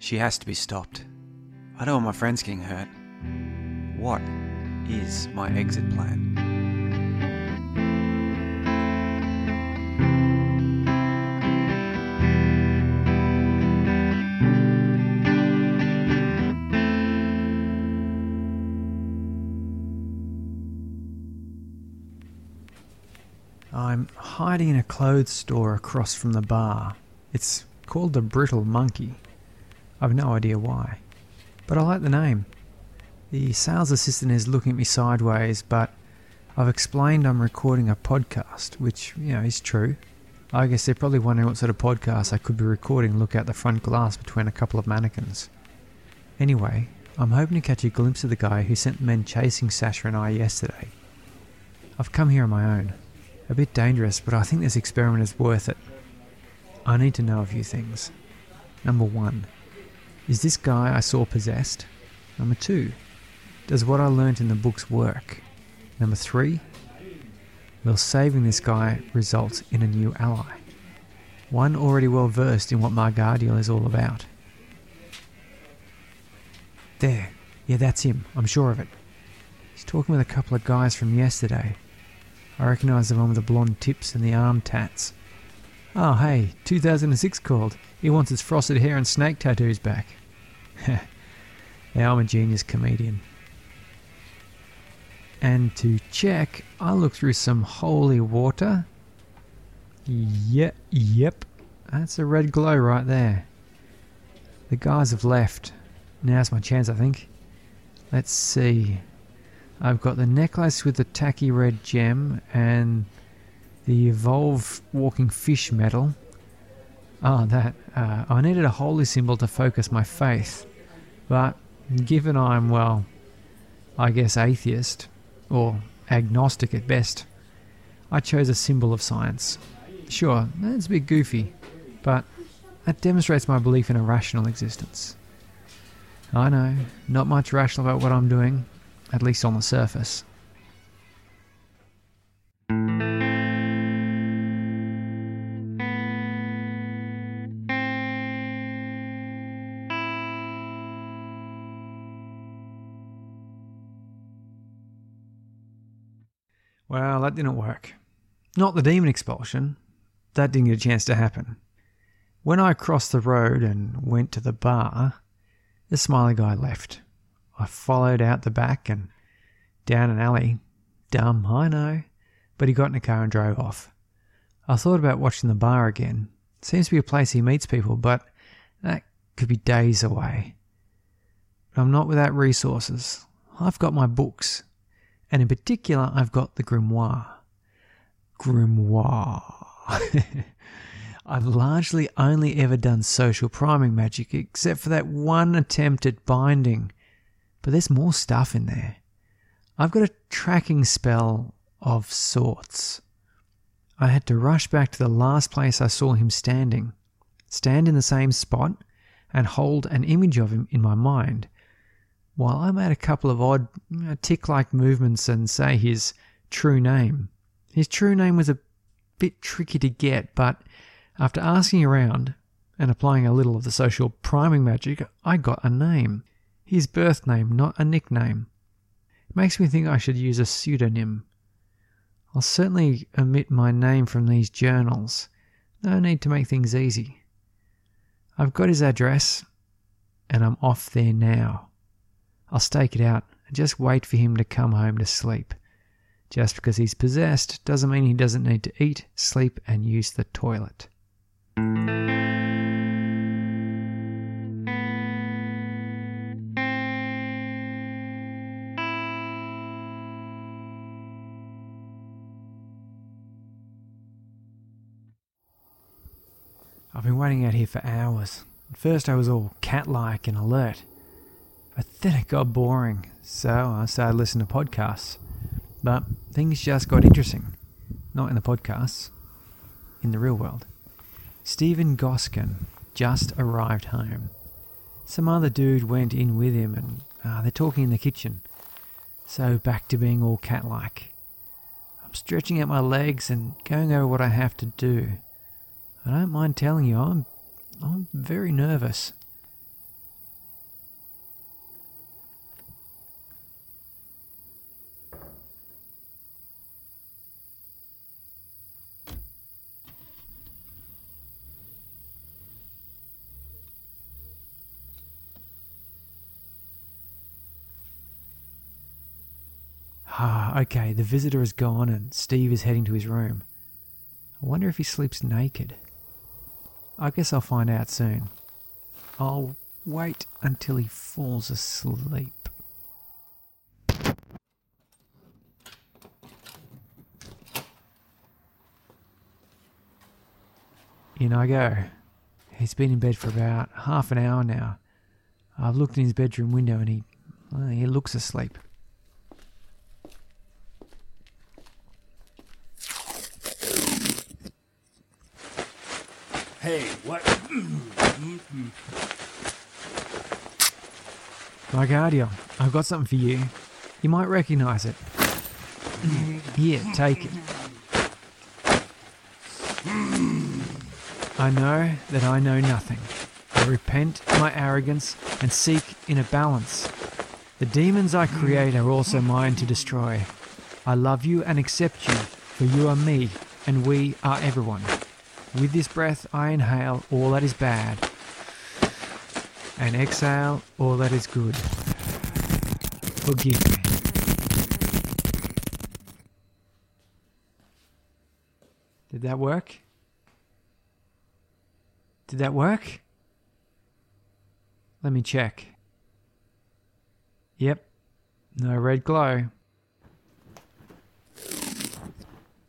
She has to be stopped. I don't want my friends getting hurt. What is my exit plan? I'm hiding in a clothes store across from the bar. It's called the Brittle Monkey. I've no idea why, but I like the name. The sales assistant is looking at me sideways, but I've explained I'm recording a podcast, which, you know, is true. I guess they're probably wondering what sort of podcast I could be recording look out the front glass between a couple of mannequins. Anyway, I'm hoping to catch a glimpse of the guy who sent the men chasing Sasha and I yesterday. I've come here on my own. A bit dangerous, but I think this experiment is worth it. I need to know a few things. Number one, is this guy I saw possessed? Number two, does what I learnt in the books work? Number three, will saving this guy result in a new ally? One already well versed in what Margadiel is all about. There, yeah, that's him, I'm sure of it. He's talking with a couple of guys from yesterday. I recognise the one with the blonde tips and the arm tats. Oh, hey, 2006 called. He wants his frosted hair and snake tattoos back. yeah, I'm a genius comedian. And to check, I look through some holy water. Yep, yep. That's a red glow right there. The guys have left. Now's my chance, I think. Let's see. I've got the necklace with the tacky red gem and the Evolve Walking Fish medal. Ah, oh, that. Uh, I needed a holy symbol to focus my faith. But given I'm, well, I guess atheist, or agnostic at best, I chose a symbol of science. Sure, that's a bit goofy, but that demonstrates my belief in a rational existence. I know, not much rational about what I'm doing, at least on the surface. Well, that didn't work. Not the demon expulsion. That didn't get a chance to happen. When I crossed the road and went to the bar, the smiley guy left. I followed out the back and down an alley. Dumb, I know. But he got in a car and drove off. I thought about watching the bar again. Seems to be a place he meets people, but that could be days away. But I'm not without resources. I've got my books, and in particular, I've got the grimoire. Grimoire. I've largely only ever done social priming magic, except for that one attempt at binding but there's more stuff in there. I've got a tracking spell of sorts. I had to rush back to the last place I saw him standing, stand in the same spot, and hold an image of him in my mind, while I made a couple of odd tick like movements and say his true name. His true name was a bit tricky to get, but after asking around and applying a little of the social priming magic, I got a name his birth name, not a nickname. It makes me think I should use a pseudonym. I'll certainly omit my name from these journals. No need to make things easy. I've got his address, and I'm off there now. I'll stake it out and just wait for him to come home to sleep. Just because he's possessed doesn't mean he doesn't need to eat, sleep, and use the toilet. I've been waiting out here for hours. At first I was all cat-like and alert, but then it got boring, so I started listening to podcasts. But things just got interesting. Not in the podcasts, in the real world. Steven Goskan just arrived home. Some other dude went in with him and uh, they're talking in the kitchen. So back to being all cat-like. I'm stretching out my legs and going over what I have to do. I don't mind telling you, I'm, I'm very nervous. Ah, okay, the visitor is gone and Steve is heading to his room. I wonder if he sleeps naked. I guess I'll find out soon. I'll wait until he falls asleep. In I go. He's been in bed for about half an hour now. I've looked in his bedroom window and he, well, he looks asleep. Hey, what? My guardian, I've got something for you. You might recognize it. Here, take it. I know that I know nothing. I repent my arrogance and seek inner balance. The demons I create are also mine to destroy. I love you and accept you, for you are me, and we are everyone. With this breath, I inhale all that is bad, and exhale all that is good. Forgive me. Did that work? Did that work? Let me check. Yep, no red glow.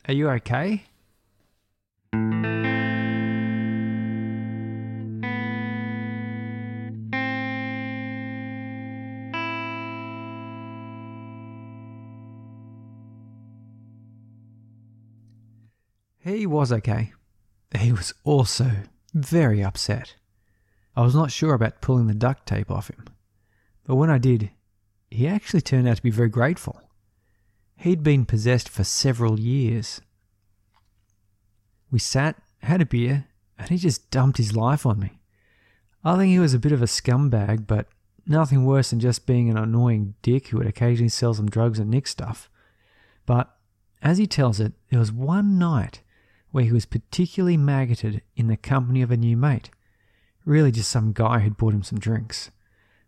Are you okay? He was okay. He was also very upset. I was not sure about pulling the duct tape off him, but when I did, he actually turned out to be very grateful. He'd been possessed for several years. We sat, had a beer, and he just dumped his life on me. I think he was a bit of a scumbag, but nothing worse than just being an annoying dick who would occasionally sell some drugs and nick stuff. But as he tells it, there was one night where he was particularly maggoted in the company of a new mate. Really, just some guy who'd bought him some drinks.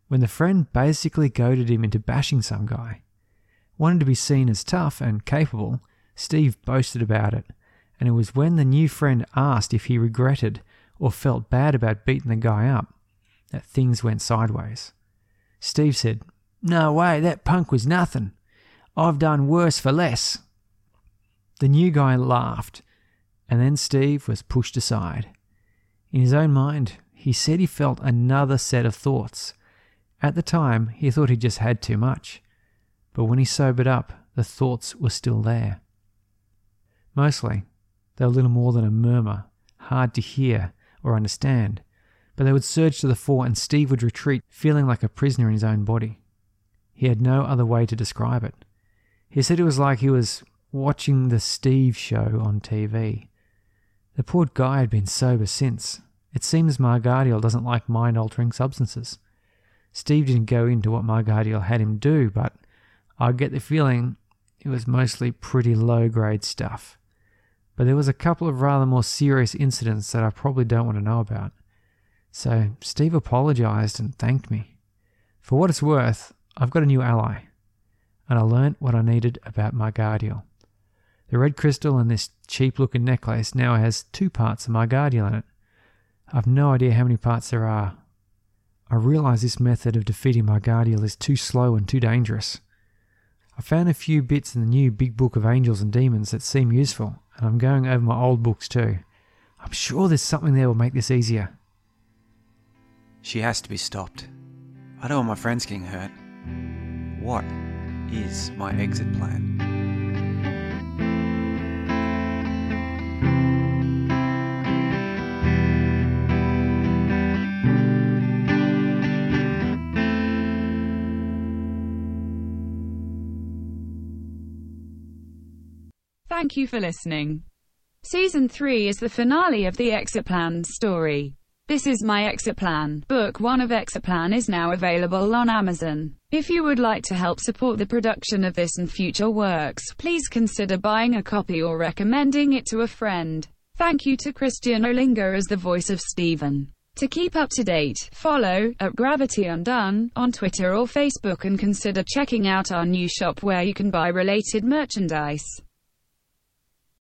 When the friend basically goaded him into bashing some guy. Wanted to be seen as tough and capable, Steve boasted about it, and it was when the new friend asked if he regretted or felt bad about beating the guy up that things went sideways. Steve said, No way, that punk was nothing. I've done worse for less. The new guy laughed and then Steve was pushed aside. In his own mind, he said he felt another set of thoughts. At the time, he thought he just had too much. But when he sobered up, the thoughts were still there. Mostly, they were little more than a murmur, hard to hear or understand, but they would surge to the fore and Steve would retreat, feeling like a prisoner in his own body. He had no other way to describe it. He said it was like he was watching the Steve show on TV. The poor guy had been sober since. It seems Margardiel doesn't like mind altering substances. Steve didn't go into what Margardiel had him do, but I get the feeling it was mostly pretty low grade stuff. But there was a couple of rather more serious incidents that I probably don't want to know about. So Steve apologized and thanked me. For what it's worth, I've got a new ally, and I learnt what I needed about Margardiel. The red crystal in this cheap looking necklace now has two parts of Margardiel in it. I've no idea how many parts there are. I realize this method of defeating Margardiel is too slow and too dangerous. I found a few bits in the new Big Book of Angels and Demons that seem useful, and I'm going over my old books too. I'm sure there's something there will make this easier. She has to be stopped. I don't want my friends getting hurt. What is my exit plan? Thank you for listening. Season 3 is the finale of the Exit Plan story. This is My Exit Plan. Book 1 of Exit Plan is now available on Amazon. If you would like to help support the production of this and future works, please consider buying a copy or recommending it to a friend. Thank you to Christian Olinger as the voice of Steven. To keep up to date, follow at Gravity Undone on Twitter or Facebook and consider checking out our new shop where you can buy related merchandise.